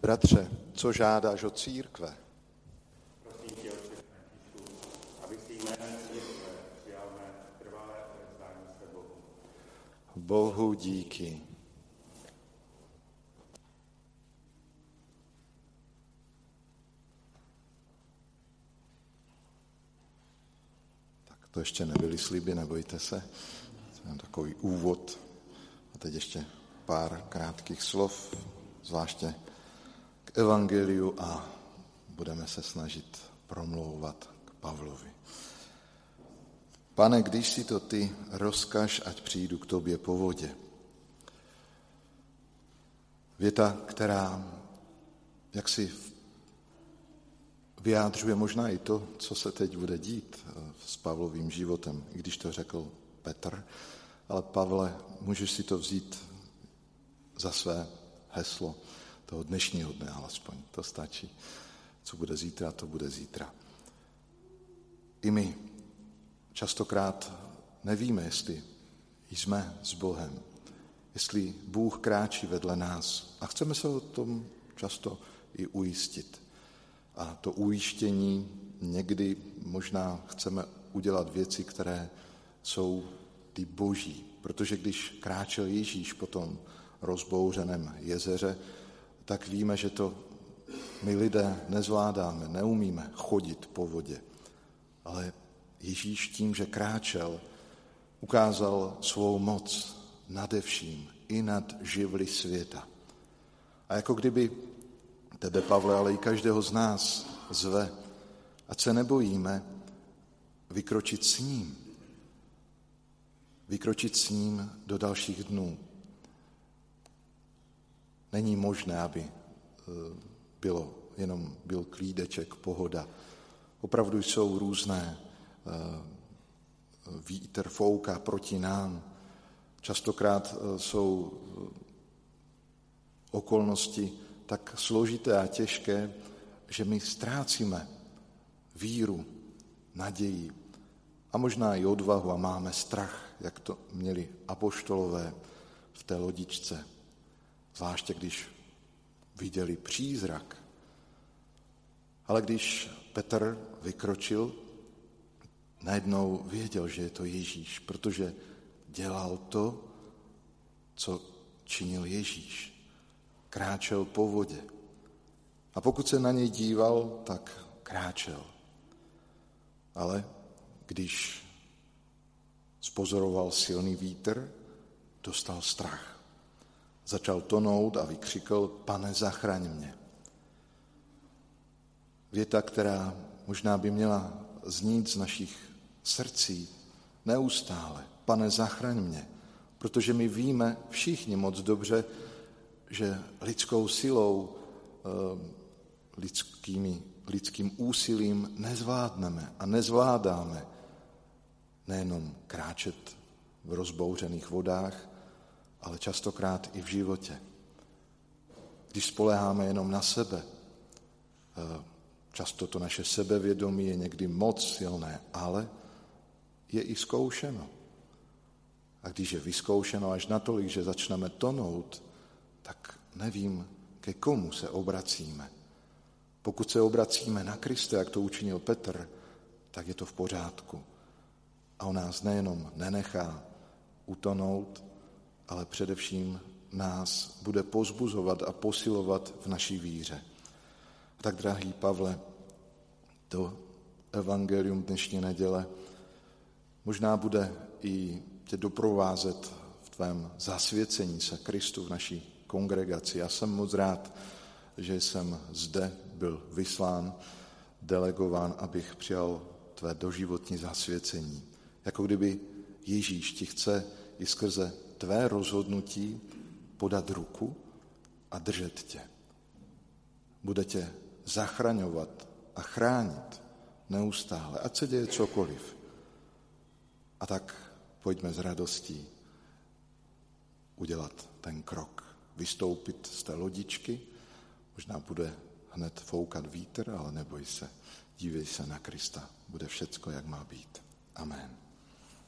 Bratře, co žádáš od církve? Bohu. Díky. Tak to ještě nebyly sliby, nebojte se. Je takový úvod. A teď ještě pár krátkých slov, zvláště k evangeliu a budeme se snažit promlouvat k Pavlovi. Pane, když si to ty, rozkaž, ať přijdu k tobě po vodě. Věta, která jaksi vyjádřuje možná i to, co se teď bude dít eh, s Pavlovým životem, i když to řekl Petr, ale Pavle, můžeš si to vzít za své heslo toho dnešního dne alespoň. To stačí. Co bude zítra, to bude zítra. I my častokrát nevíme, jestli jsme s Bohem, jestli Bůh kráčí vedle nás a chceme se o tom často i ujistit. A to ujištění někdy možná chceme udělat věci, které jsou ty boží. Protože když kráčel Ježíš po tom rozbouřeném jezeře, tak víme, že to my lidé nezvládáme, neumíme chodit po vodě. Ale Ježíš tím, že kráčel, ukázal svou moc nade vším, i nad živly světa. A jako kdyby tebe, Pavle, ale i každého z nás zve, ať se nebojíme vykročit s ním. Vykročit s ním do dalších dnů. Není možné, aby e, bylo jenom byl klídeček, pohoda. Opravdu jsou různé e, vítr fouká proti nám. Častokrát e, jsou okolnosti tak složité a těžké, že my ztrácíme víru, naději a možná i odvahu a máme strach, jak to měli apoštolové v té lodičce zvláště když viděli přízrak. Ale když Petr vykročil, najednou věděl, že je to Ježíš, protože dělal to, co činil Ježíš. Kráčel po vodě. A pokud se na něj díval, tak kráčel. Ale když spozoroval silný vítr, dostal strach. Začal tonout a vykřikl, pane, zachraň mě. Věta, která možná by měla znít z našich srdcí neustále. Pane, zachraň mě. Protože my víme všichni moc dobře, že lidskou silou, eh, lidskými, lidským úsilím nezvládneme a nezvládáme nejenom kráčet v rozbouřených vodách, ale častokrát i v životě. Když spoleháme jenom na sebe, eh, často to naše sebevědomí je někdy moc silné, ale je i zkoušeno. A když je vyzkoušeno až natolik, že začneme tonout, tak nevím, ke komu se obracíme. Pokud se obracíme na Krista, jak to učinil Petr, tak je to v pořádku. A on nás nejenom nenechá utonout, ale především nás bude pozbuzovat a posilovat v naší víře. Tak, drahý Pavle, to evangelium dnešní neděle možná bude i tě doprovázet v tvém zasvěcení se Kristu v naší kongregaci. Já jsem moc rád, že jsem zde byl vyslán, delegován, abych přijal tvé doživotní zasvěcení. Jako kdyby Ježíš ti chce i skrze tvé rozhodnutí podat ruku a držet tě. Bude tě zachraňovat a chránit neustále, ať se děje cokoliv. A tak pojďme s radostí udělat ten krok, vystoupit z té lodičky, možná bude hned foukat vítr, ale neboj se, dívej se na Krista, bude všecko, jak má být. Amen.